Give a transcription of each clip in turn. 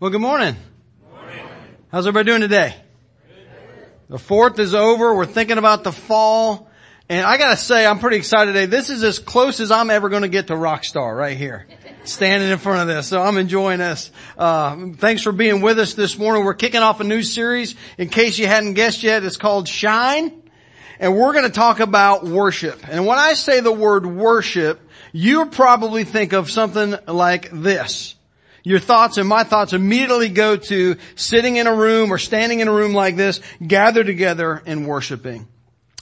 Well, good morning. morning. How's everybody doing today? The fourth is over. We're thinking about the fall. And I gotta say, I'm pretty excited today. This is as close as I'm ever gonna get to rock star right here. Standing in front of this. So I'm enjoying this. Uh, thanks for being with us this morning. We're kicking off a new series. In case you hadn't guessed yet, it's called Shine. And we're gonna talk about worship. And when I say the word worship, you probably think of something like this your thoughts and my thoughts immediately go to sitting in a room or standing in a room like this, gathered together and worshiping.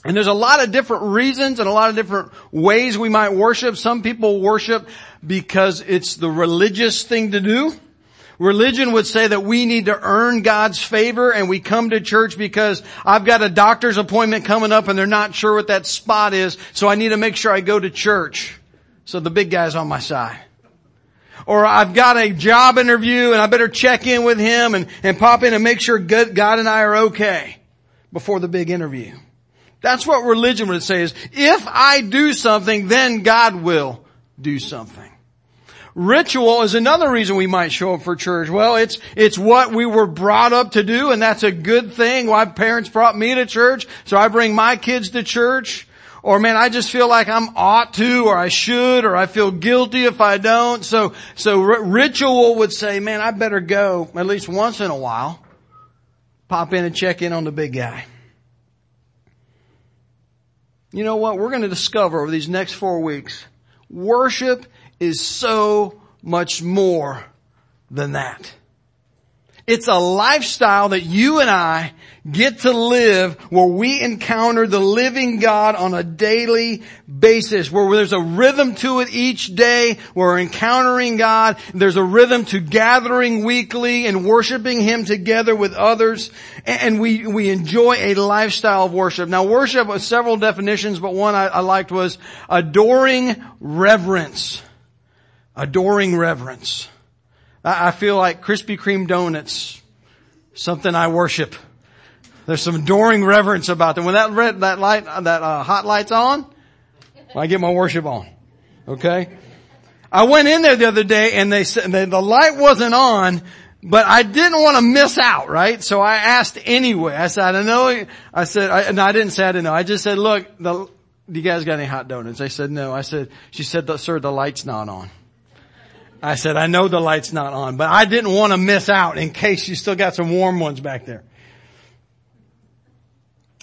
And there's a lot of different reasons and a lot of different ways we might worship. Some people worship because it's the religious thing to do. Religion would say that we need to earn God's favor and we come to church because I've got a doctor's appointment coming up and they're not sure what that spot is, so I need to make sure I go to church. So the big guy's on my side or I've got a job interview and I better check in with him and, and pop in and make sure God and I are okay before the big interview. That's what religion would say is, if I do something, then God will do something. Ritual is another reason we might show up for church. Well, it's, it's what we were brought up to do and that's a good thing. My parents brought me to church, so I bring my kids to church. Or man, I just feel like I'm ought to, or I should, or I feel guilty if I don't. So, so r- ritual would say, man, I better go at least once in a while. Pop in and check in on the big guy. You know what? We're going to discover over these next four weeks, worship is so much more than that. It's a lifestyle that you and I get to live where we encounter the living God on a daily basis, where there's a rhythm to it each day, where we're encountering God, there's a rhythm to gathering weekly and worshiping Him together with others, and we, we enjoy a lifestyle of worship. Now worship has several definitions, but one I, I liked was adoring reverence. Adoring reverence. I feel like Krispy Kreme donuts, something I worship. There's some adoring reverence about them. When that red, that light, that uh, hot light's on, I get my worship on. Okay. I went in there the other day and they said the light wasn't on, but I didn't want to miss out, right? So I asked anyway. I said, I know, I said, I, I didn't say I didn't know. I just said, look, the, do you guys got any hot donuts? They said no. I said, she said, sir, the light's not on. I said, I know the light's not on, but I didn't want to miss out in case you still got some warm ones back there.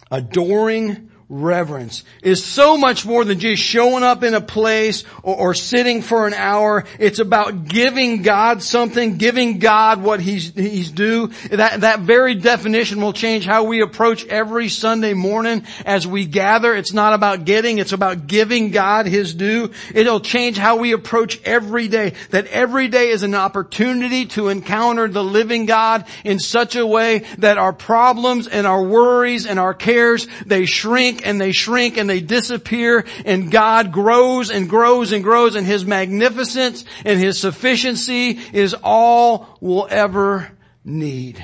Adoring reverence is so much more than just showing up in a place or, or, sitting for an hour. It's about giving God something, giving God what He's, He's due. That, that very definition will change how we approach every Sunday morning as we gather. It's not about getting, it's about giving God His due. It'll change how we approach every day. That every day is an opportunity to encounter the living God in such a way that our problems and our worries and our cares, they shrink and they shrink and they disappear and God grows and grows and grows and His magnificence and His sufficiency is all we'll ever need.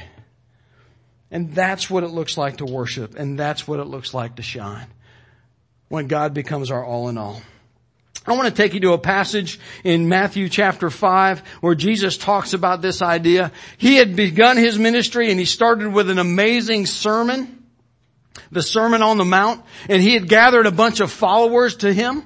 And that's what it looks like to worship and that's what it looks like to shine. When God becomes our all in all. I want to take you to a passage in Matthew chapter 5 where Jesus talks about this idea. He had begun his ministry and he started with an amazing sermon the Sermon on the Mount, and he had gathered a bunch of followers to him.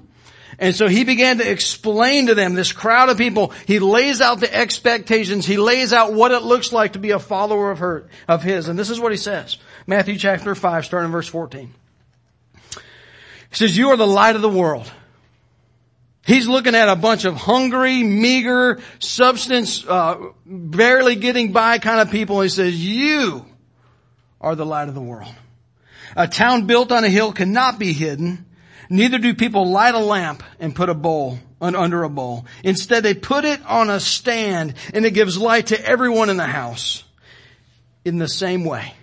And so he began to explain to them, this crowd of people, he lays out the expectations, he lays out what it looks like to be a follower of her, of his. And this is what he says. Matthew chapter 5, starting in verse 14. He says, you are the light of the world. He's looking at a bunch of hungry, meager, substance, uh, barely getting by kind of people. He says, you are the light of the world. A town built on a hill cannot be hidden. Neither do people light a lamp and put a bowl under a bowl. Instead, they put it on a stand and it gives light to everyone in the house. In the same way,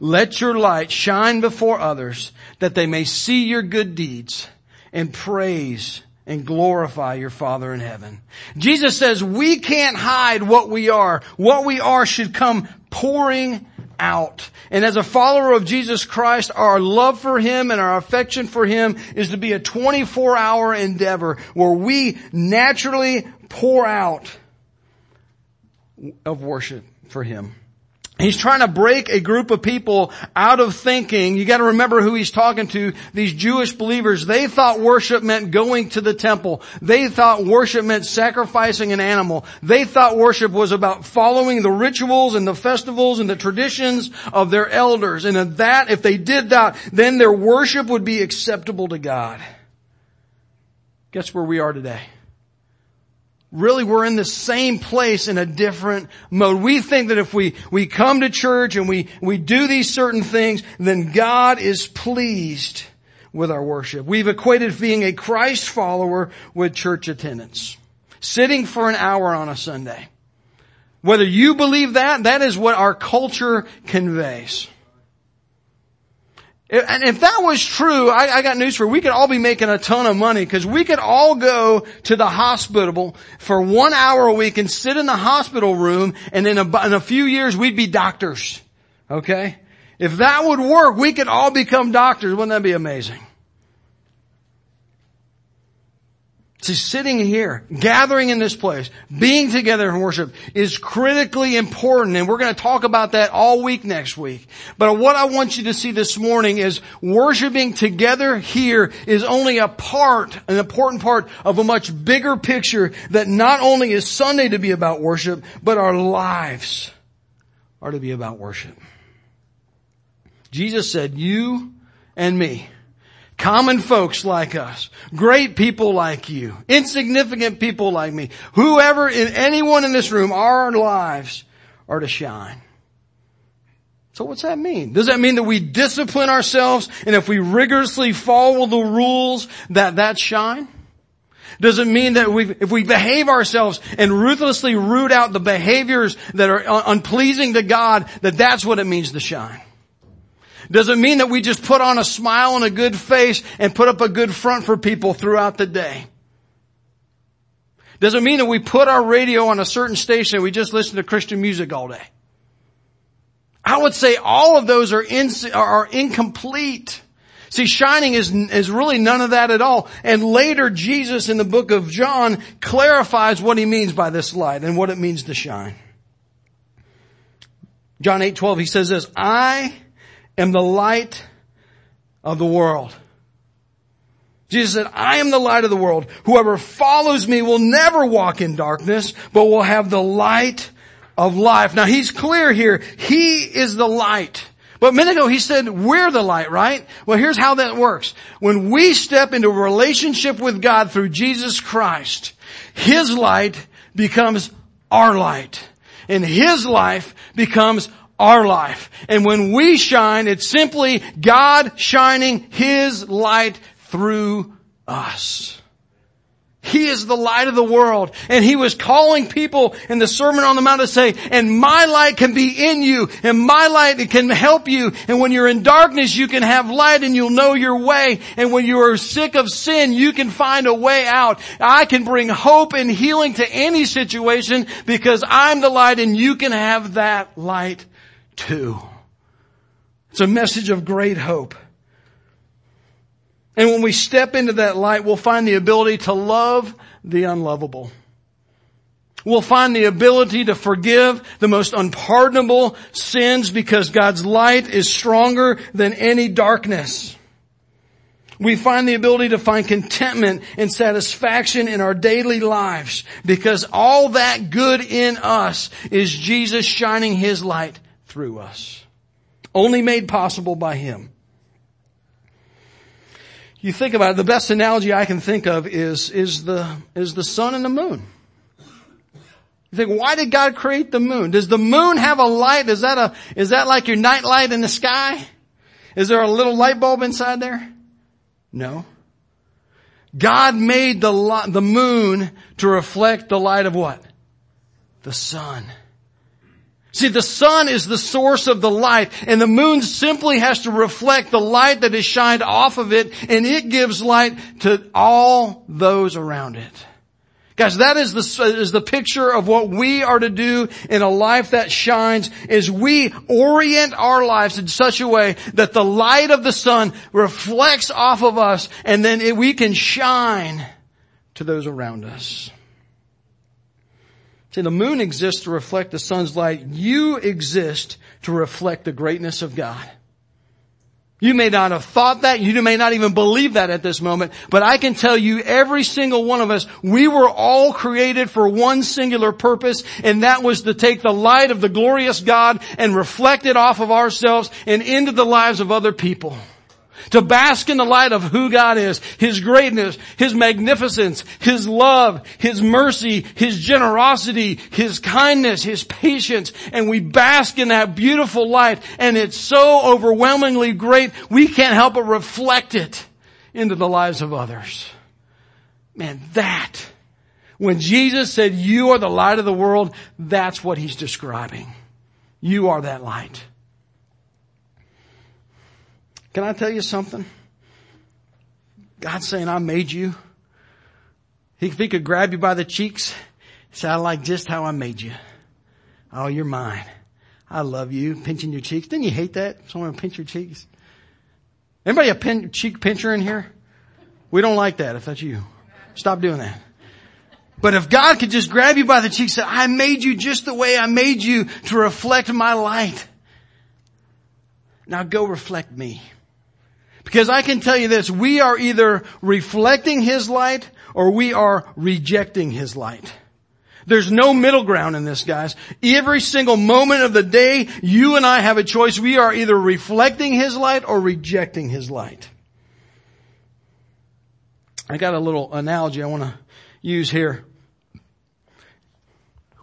let your light shine before others that they may see your good deeds and praise and glorify your Father in heaven. Jesus says we can't hide what we are. What we are should come pouring out. And as a follower of Jesus Christ, our love for Him and our affection for Him is to be a 24 hour endeavor where we naturally pour out of worship for Him. He's trying to break a group of people out of thinking. You gotta remember who he's talking to. These Jewish believers, they thought worship meant going to the temple. They thought worship meant sacrificing an animal. They thought worship was about following the rituals and the festivals and the traditions of their elders. And that, if they did that, then their worship would be acceptable to God. Guess where we are today? Really we're in the same place in a different mode. We think that if we, we come to church and we, we do these certain things, then God is pleased with our worship. We've equated being a Christ follower with church attendance. Sitting for an hour on a Sunday. Whether you believe that, that is what our culture conveys. And if that was true, I, I, got news for you. We could all be making a ton of money because we could all go to the hospital for one hour a week and sit in the hospital room and in a, in a few years we'd be doctors. Okay? If that would work, we could all become doctors. Wouldn't that be amazing? See, sitting here, gathering in this place, being together in worship is critically important and we're going to talk about that all week next week. But what I want you to see this morning is worshiping together here is only a part, an important part of a much bigger picture that not only is Sunday to be about worship, but our lives are to be about worship. Jesus said, you and me Common folks like us. Great people like you. Insignificant people like me. Whoever, in anyone in this room, our lives are to shine. So what's that mean? Does that mean that we discipline ourselves and if we rigorously follow the rules that that shine? Does it mean that we, if we behave ourselves and ruthlessly root out the behaviors that are unpleasing to God, that that's what it means to shine? Doesn't mean that we just put on a smile and a good face and put up a good front for people throughout the day. Doesn't mean that we put our radio on a certain station and we just listen to Christian music all day. I would say all of those are, in, are incomplete. See, shining is, is really none of that at all. And later Jesus in the book of John clarifies what he means by this light and what it means to shine. John 8, 12, he says this, I am the light of the world. Jesus said, I am the light of the world. Whoever follows me will never walk in darkness, but will have the light of life. Now he's clear here. He is the light. But a minute ago he said, we're the light, right? Well here's how that works. When we step into a relationship with God through Jesus Christ, His light becomes our light. And His life becomes our life. And when we shine, it's simply God shining His light through us. He is the light of the world. And he was calling people in the Sermon on the Mount to say, and my light can be in you, and my light can help you. And when you're in darkness, you can have light and you'll know your way. And when you are sick of sin, you can find a way out. I can bring hope and healing to any situation because I'm the light and you can have that light too. It's a message of great hope. And when we step into that light, we'll find the ability to love the unlovable. We'll find the ability to forgive the most unpardonable sins because God's light is stronger than any darkness. We find the ability to find contentment and satisfaction in our daily lives because all that good in us is Jesus shining His light through us. Only made possible by Him. You think about it, the best analogy I can think of is, is the, is the sun and the moon. You think, why did God create the moon? Does the moon have a light? Is that a, is that like your night light in the sky? Is there a little light bulb inside there? No. God made the, the moon to reflect the light of what? The sun. See, the sun is the source of the light and the moon simply has to reflect the light that is shined off of it and it gives light to all those around it. Guys, that is the, is the picture of what we are to do in a life that shines is we orient our lives in such a way that the light of the sun reflects off of us and then it, we can shine to those around us. See, the moon exists to reflect the sun's light. You exist to reflect the greatness of God. You may not have thought that, you may not even believe that at this moment, but I can tell you every single one of us, we were all created for one singular purpose, and that was to take the light of the glorious God and reflect it off of ourselves and into the lives of other people to bask in the light of who God is, His greatness, His magnificence, His love, His mercy, His generosity, His kindness, His patience, and we bask in that beautiful light, and it's so overwhelmingly great, we can't help but reflect it into the lives of others. Man, that, when Jesus said, you are the light of the world, that's what He's describing. You are that light. Can I tell you something? God's saying, I made you. If he could grab you by the cheeks, say, I like just how I made you. Oh, you're mine. I love you. Pinching your cheeks. Didn't you hate that? Someone pinch your cheeks? Anybody a pin, cheek pincher in here? We don't like that if that's you. Stop doing that. But if God could just grab you by the cheeks and say, I made you just the way I made you to reflect my light. Now go reflect me. Because I can tell you this, we are either reflecting His light or we are rejecting His light. There's no middle ground in this, guys. Every single moment of the day, you and I have a choice. We are either reflecting His light or rejecting His light. I got a little analogy I want to use here.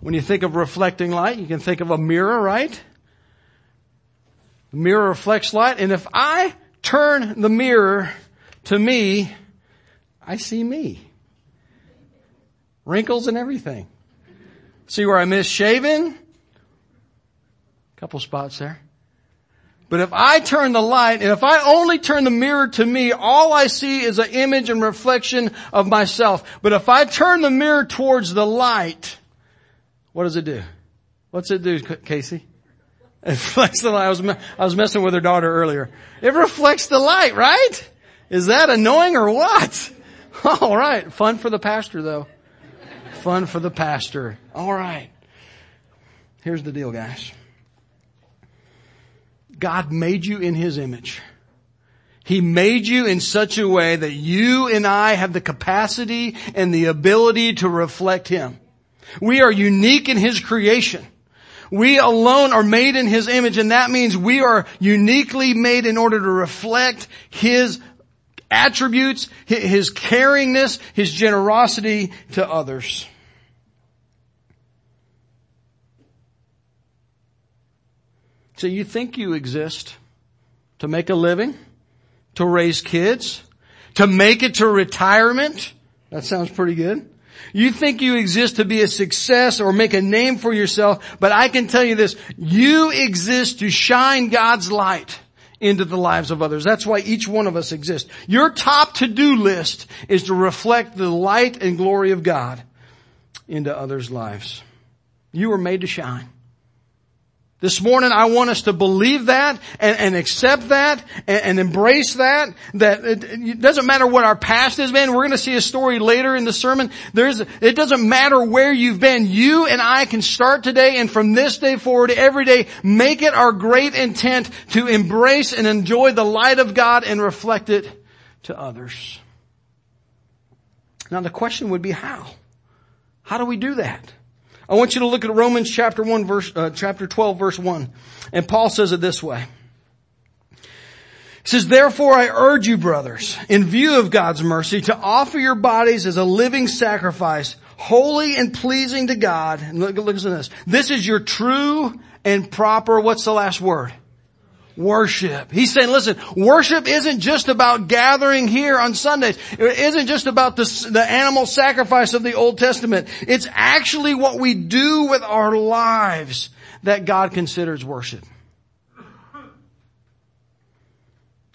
When you think of reflecting light, you can think of a mirror, right? The mirror reflects light, and if I turn the mirror to me, I see me. Wrinkles and everything. See where I missed shaving? Couple spots there. But if I turn the light, and if I only turn the mirror to me, all I see is an image and reflection of myself. But if I turn the mirror towards the light, what does it do? What's it do, Casey? It reflects the light. I was, I was messing with her daughter earlier. It reflects the light, right? Is that annoying or what? All right. Fun for the pastor though. Fun for the pastor. All right. Here's the deal, guys. God made you in His image. He made you in such a way that you and I have the capacity and the ability to reflect Him. We are unique in His creation. We alone are made in His image and that means we are uniquely made in order to reflect His attributes, His caringness, His generosity to others. So you think you exist to make a living, to raise kids, to make it to retirement? That sounds pretty good. You think you exist to be a success or make a name for yourself, but I can tell you this, you exist to shine God's light into the lives of others. That's why each one of us exists. Your top to-do list is to reflect the light and glory of God into others' lives. You were made to shine. This morning I want us to believe that and, and accept that and, and, embrace that. That it, it, doesn't matter what our past has been. We're going to see a story later in the sermon. There's, it doesn't matter where you've been. You and I can start today and from this day forward every day make it our great intent to embrace and enjoy the light of God and reflect it to others. Now the question would be how? How do we do that? I want you to look at Romans chapter 1 verse, uh, chapter 12 verse 1. And Paul says it this way. He says, therefore I urge you brothers, in view of God's mercy, to offer your bodies as a living sacrifice, holy and pleasing to God. And look, look at this. This is your true and proper, what's the last word? Worship. He's saying, listen, worship isn't just about gathering here on Sundays. It isn't just about the, the animal sacrifice of the Old Testament. It's actually what we do with our lives that God considers worship.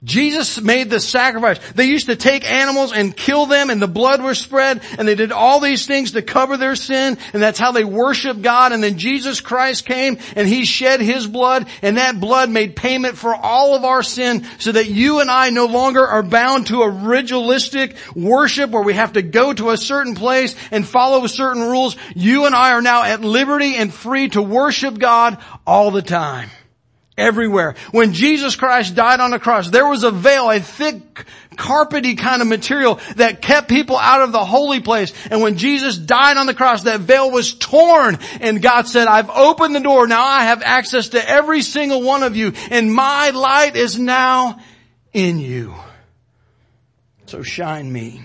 Jesus made the sacrifice. They used to take animals and kill them and the blood was spread and they did all these things to cover their sin and that's how they worshiped God and then Jesus Christ came and He shed His blood and that blood made payment for all of our sin so that you and I no longer are bound to a ritualistic worship where we have to go to a certain place and follow certain rules. You and I are now at liberty and free to worship God all the time. Everywhere. When Jesus Christ died on the cross, there was a veil, a thick, carpety kind of material that kept people out of the holy place. And when Jesus died on the cross, that veil was torn and God said, I've opened the door. Now I have access to every single one of you and my light is now in you. So shine me.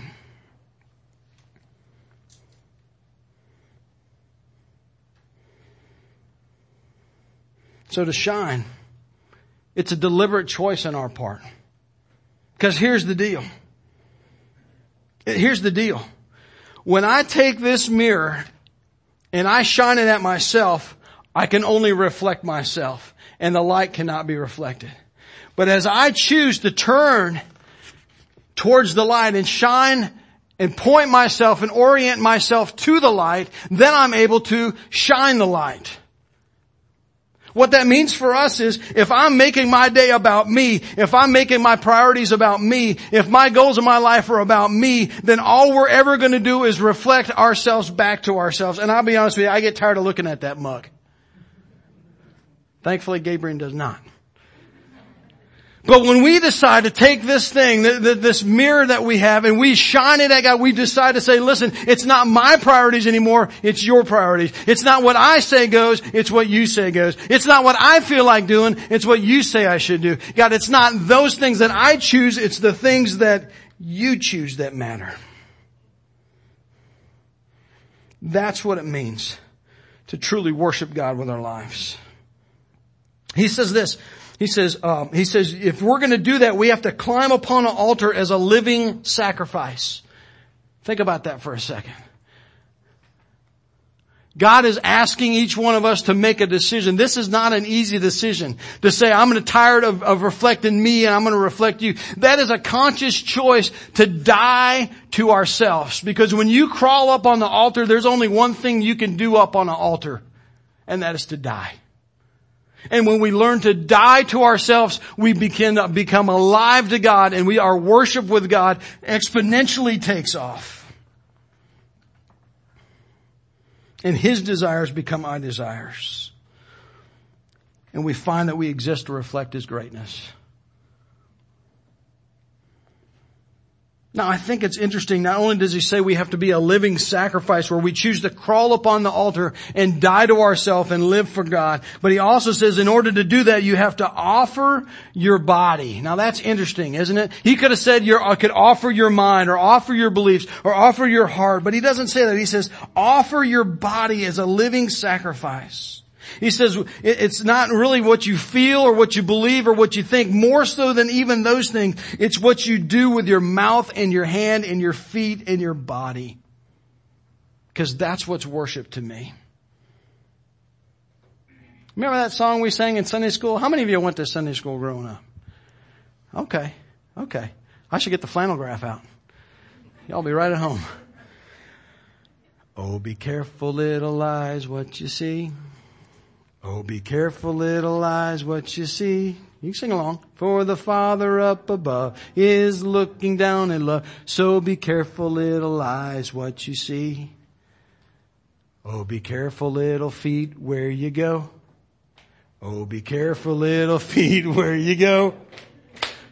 So to shine, it's a deliberate choice on our part. Because here's the deal. Here's the deal. When I take this mirror and I shine it at myself, I can only reflect myself and the light cannot be reflected. But as I choose to turn towards the light and shine and point myself and orient myself to the light, then I'm able to shine the light. What that means for us is if I'm making my day about me, if I'm making my priorities about me, if my goals in my life are about me, then all we're ever going to do is reflect ourselves back to ourselves. And I'll be honest with you, I get tired of looking at that mug. Thankfully, Gabriel does not. But when we decide to take this thing, this mirror that we have, and we shine it at God, we decide to say, listen, it's not my priorities anymore, it's your priorities. It's not what I say goes, it's what you say goes. It's not what I feel like doing, it's what you say I should do. God, it's not those things that I choose, it's the things that you choose that matter. That's what it means to truly worship God with our lives. He says this, he says, um, he says, if we're going to do that, we have to climb upon an altar as a living sacrifice. Think about that for a second. God is asking each one of us to make a decision. This is not an easy decision to say, I'm going to tired of, of reflecting me and I'm going to reflect you. That is a conscious choice to die to ourselves. Because when you crawl up on the altar, there's only one thing you can do up on an altar, and that is to die. And when we learn to die to ourselves, we begin to become alive to God and we, our worship with God exponentially takes off. And His desires become our desires. And we find that we exist to reflect His greatness. Now I think it's interesting, not only does he say we have to be a living sacrifice where we choose to crawl upon the altar and die to ourselves and live for God, but he also says in order to do that you have to offer your body. Now that's interesting, isn't it? He could have said you uh, could offer your mind or offer your beliefs or offer your heart, but he doesn't say that. He says offer your body as a living sacrifice. He says it's not really what you feel or what you believe or what you think, more so than even those things. It's what you do with your mouth and your hand and your feet and your body. Because that's what's worship to me. Remember that song we sang in Sunday school? How many of you went to Sunday school growing up? Okay, okay. I should get the flannel graph out. Y'all be right at home. Oh, be careful little eyes what you see. Oh, be careful little eyes what you see. You can sing along. For the Father up above is looking down in love. So be careful little eyes what you see. Oh, be careful little feet where you go. Oh, be careful little feet where you go.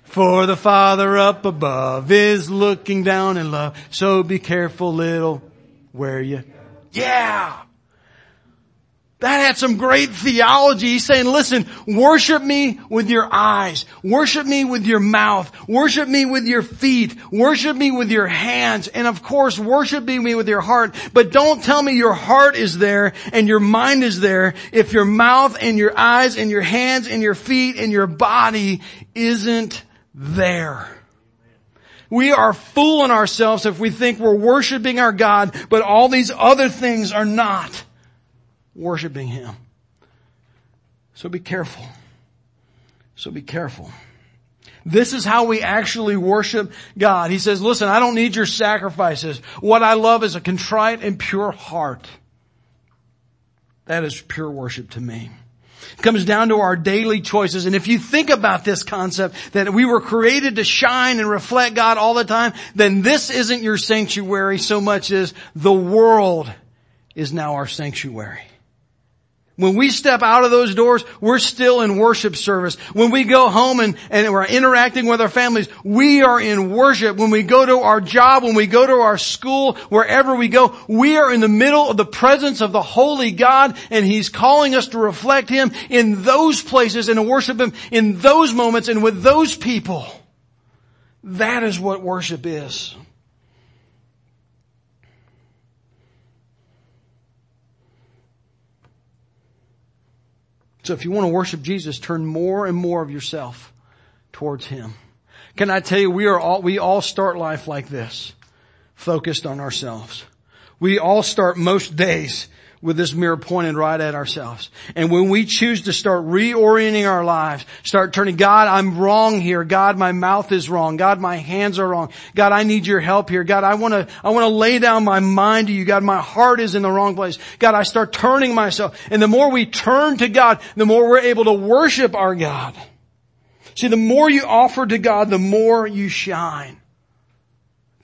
For the Father up above is looking down in love. So be careful little where you, yeah! That had some great theology. He's saying, listen, worship me with your eyes. Worship me with your mouth. Worship me with your feet. Worship me with your hands. And of course, worship me with your heart. But don't tell me your heart is there and your mind is there if your mouth and your eyes and your hands and your feet and your body isn't there. We are fooling ourselves if we think we're worshiping our God, but all these other things are not worshiping Him. So be careful. So be careful. This is how we actually worship God. He says, listen, I don't need your sacrifices. What I love is a contrite and pure heart. That is pure worship to me. It comes down to our daily choices. And if you think about this concept that we were created to shine and reflect God all the time, then this isn't your sanctuary so much as the world is now our sanctuary. When we step out of those doors, we're still in worship service. When we go home and, and we're interacting with our families, we are in worship. When we go to our job, when we go to our school, wherever we go, we are in the middle of the presence of the Holy God and He's calling us to reflect Him in those places and to worship Him in those moments and with those people. That is what worship is. So if you want to worship Jesus, turn more and more of yourself towards Him. Can I tell you, we are all, we all start life like this, focused on ourselves. We all start most days with this mirror pointed right at ourselves. And when we choose to start reorienting our lives, start turning, God, I'm wrong here. God, my mouth is wrong. God, my hands are wrong. God, I need your help here. God, I want to, I want to lay down my mind to you. God, my heart is in the wrong place. God, I start turning myself. And the more we turn to God, the more we're able to worship our God. See, the more you offer to God, the more you shine.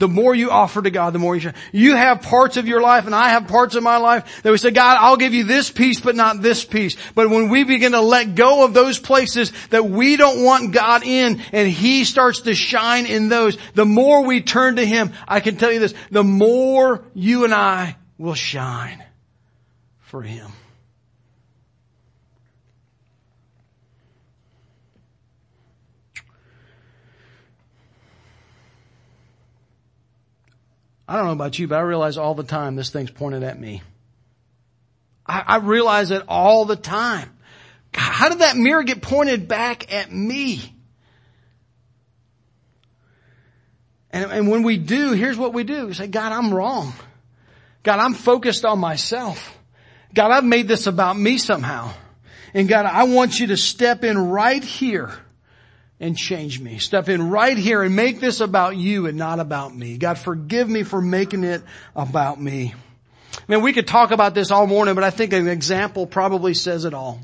The more you offer to God, the more you shine. You have parts of your life and I have parts of my life that we say, God, I'll give you this piece, but not this piece. But when we begin to let go of those places that we don't want God in and He starts to shine in those, the more we turn to Him, I can tell you this, the more you and I will shine for Him. I don't know about you, but I realize all the time this thing's pointed at me. I, I realize it all the time. How did that mirror get pointed back at me? And, and when we do, here's what we do. We say, God, I'm wrong. God, I'm focused on myself. God, I've made this about me somehow. And God, I want you to step in right here and change me. Step in right here and make this about you and not about me. God, forgive me for making it about me. I mean, we could talk about this all morning, but I think an example probably says it all.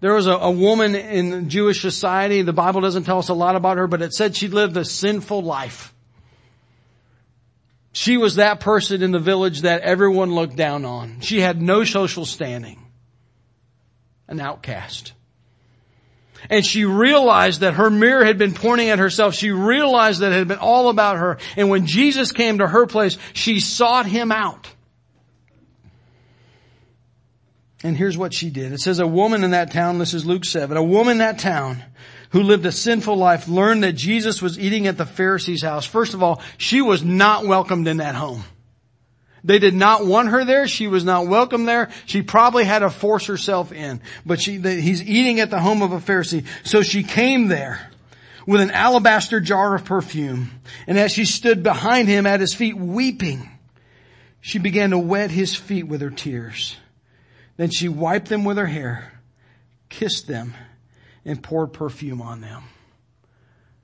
There was a, a, woman in Jewish society. The Bible doesn't tell us a lot about her, but it said she lived a sinful life. She was that person in the village that everyone looked down on. She had no social standing. An outcast. And she realized that her mirror had been pointing at herself. She realized that it had been all about her. And when Jesus came to her place, she sought him out. And here's what she did. It says a woman in that town, this is Luke 7, a woman in that town who lived a sinful life learned that Jesus was eating at the Pharisee's house. First of all, she was not welcomed in that home. They did not want her there. She was not welcome there. She probably had to force herself in. But she, the, he's eating at the home of a Pharisee. So she came there with an alabaster jar of perfume. And as she stood behind him at his feet weeping, she began to wet his feet with her tears. Then she wiped them with her hair, kissed them, and poured perfume on them.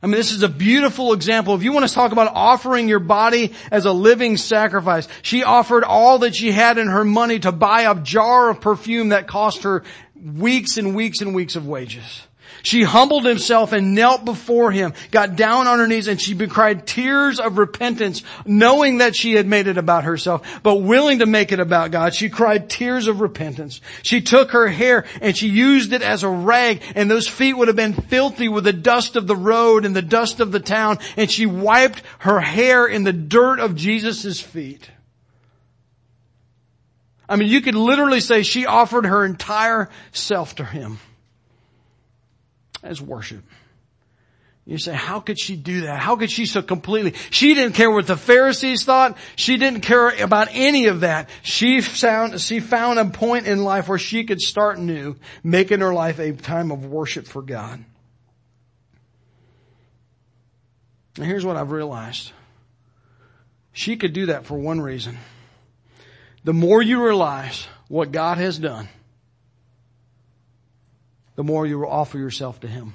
I mean, this is a beautiful example. If you want to talk about offering your body as a living sacrifice, she offered all that she had in her money to buy a jar of perfume that cost her weeks and weeks and weeks of wages. She humbled herself and knelt before him, got down on her knees and she cried tears of repentance, knowing that she had made it about herself, but willing to make it about God. She cried tears of repentance. She took her hair and she used it as a rag and those feet would have been filthy with the dust of the road and the dust of the town and she wiped her hair in the dirt of Jesus' feet. I mean, you could literally say she offered her entire self to him as worship. You say, how could she do that? How could she so completely? She didn't care what the Pharisees thought. She didn't care about any of that. She found, she found a point in life where she could start new, making her life a time of worship for God. And here's what I've realized. She could do that for one reason. The more you realize what God has done, the more you will offer yourself to Him.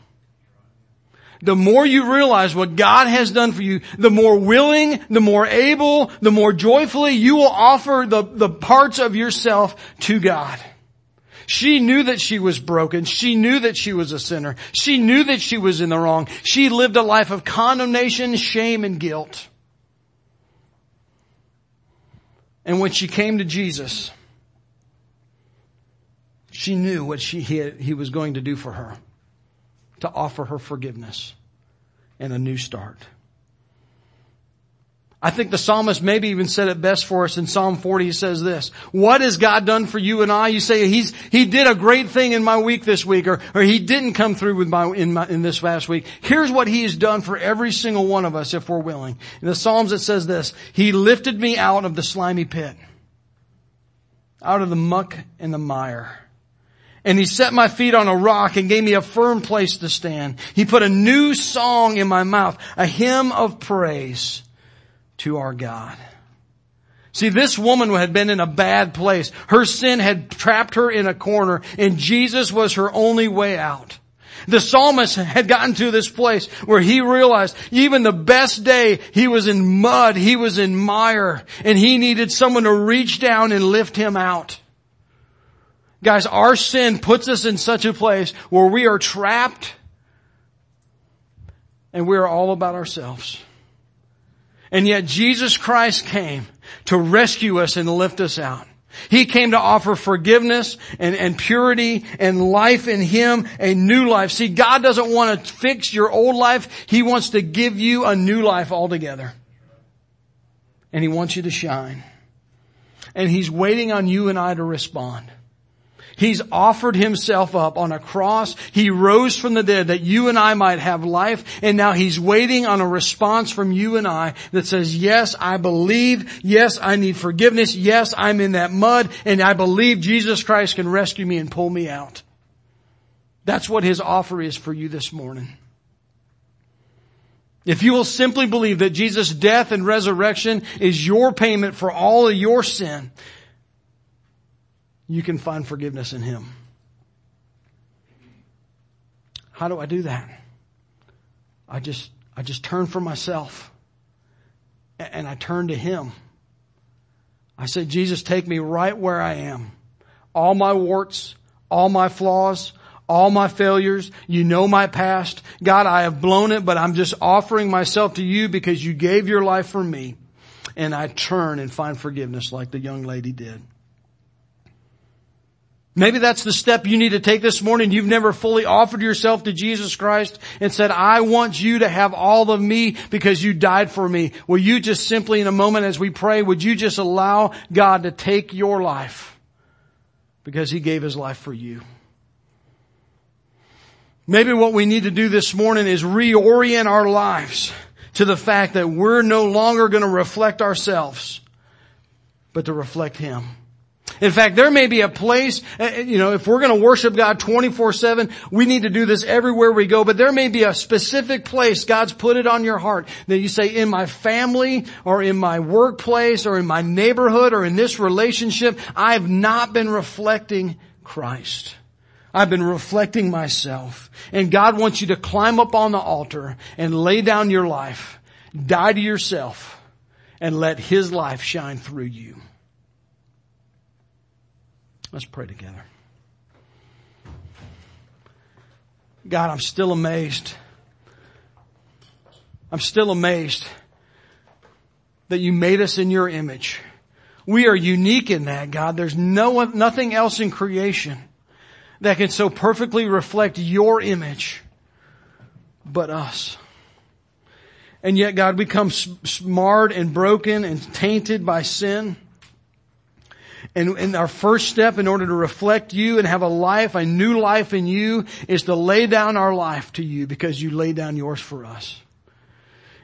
the more you realize what God has done for you, the more willing, the more able, the more joyfully you will offer the, the parts of yourself to God. She knew that she was broken. She knew that she was a sinner. She knew that she was in the wrong. She lived a life of condemnation, shame, and guilt. And when she came to Jesus, she knew what she, he, he was going to do for her to offer her forgiveness and a new start. I think the psalmist maybe even said it best for us in Psalm 40. He says this, what has God done for you and I? You say, he's, he did a great thing in my week this week or, or he didn't come through with my, in my, in this last week. Here's what he has done for every single one of us if we're willing. In the Psalms it says this, he lifted me out of the slimy pit, out of the muck and the mire and he set my feet on a rock and gave me a firm place to stand. He put a new song in my mouth, a hymn of praise to our God. See, this woman had been in a bad place. Her sin had trapped her in a corner and Jesus was her only way out. The psalmist had gotten to this place where he realized even the best day he was in mud, he was in mire, and he needed someone to reach down and lift him out. Guys, our sin puts us in such a place where we are trapped and we are all about ourselves. And yet Jesus Christ came to rescue us and lift us out. He came to offer forgiveness and, and purity and life in Him, a new life. See, God doesn't want to fix your old life. He wants to give you a new life altogether. And He wants you to shine. And He's waiting on you and I to respond. He's offered himself up on a cross. He rose from the dead that you and I might have life. And now he's waiting on a response from you and I that says, yes, I believe. Yes, I need forgiveness. Yes, I'm in that mud and I believe Jesus Christ can rescue me and pull me out. That's what his offer is for you this morning. If you will simply believe that Jesus' death and resurrection is your payment for all of your sin, you can find forgiveness in Him. How do I do that? I just, I just turn from myself and I turn to Him. I said, Jesus, take me right where I am. All my warts, all my flaws, all my failures. You know my past. God, I have blown it, but I'm just offering myself to you because you gave your life for me. And I turn and find forgiveness like the young lady did. Maybe that's the step you need to take this morning. You've never fully offered yourself to Jesus Christ and said, I want you to have all of me because you died for me. Will you just simply in a moment as we pray, would you just allow God to take your life because he gave his life for you? Maybe what we need to do this morning is reorient our lives to the fact that we're no longer going to reflect ourselves, but to reflect him. In fact, there may be a place, uh, uh, you know, if we're going to worship God 24-7, we need to do this everywhere we go, but there may be a specific place God's put it on your heart that you say, in my family or in my workplace or in my neighborhood or in this relationship, I've not been reflecting Christ. I've been reflecting myself. And God wants you to climb up on the altar and lay down your life, die to yourself, and let His life shine through you. Let's pray together. God, I'm still amazed. I'm still amazed that you made us in your image. We are unique in that, God. There's no nothing else in creation that can so perfectly reflect your image but us. And yet, God, we come marred and broken and tainted by sin. And, and our first step in order to reflect you and have a life, a new life in you, is to lay down our life to you because you lay down yours for us.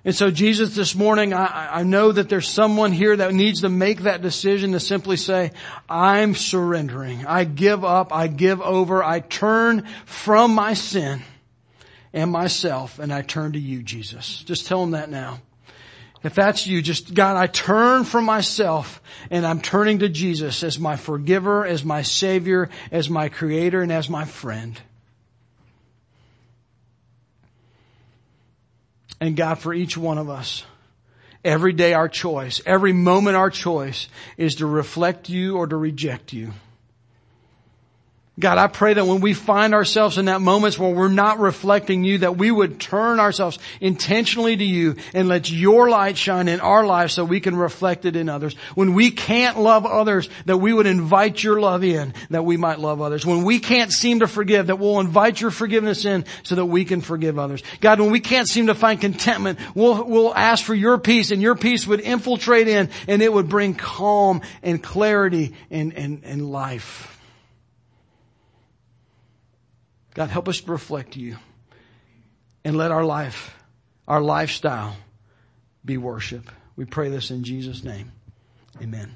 And so Jesus, this morning, I, I know that there's someone here that needs to make that decision to simply say, I'm surrendering. I give up. I give over. I turn from my sin and myself and I turn to you, Jesus. Just tell him that now. If that's you, just God, I turn from myself and I'm turning to Jesus as my forgiver, as my savior, as my creator, and as my friend. And God, for each one of us, every day our choice, every moment our choice is to reflect you or to reject you. God, I pray that when we find ourselves in that moments where we're not reflecting you, that we would turn ourselves intentionally to you and let your light shine in our lives so we can reflect it in others. When we can't love others, that we would invite your love in, that we might love others. When we can't seem to forgive, that we'll invite your forgiveness in so that we can forgive others. God, when we can't seem to find contentment, we'll, we'll ask for your peace and your peace would infiltrate in and it would bring calm and clarity and, and, and life. God, help us to reflect you and let our life, our lifestyle be worship. We pray this in Jesus' name. Amen.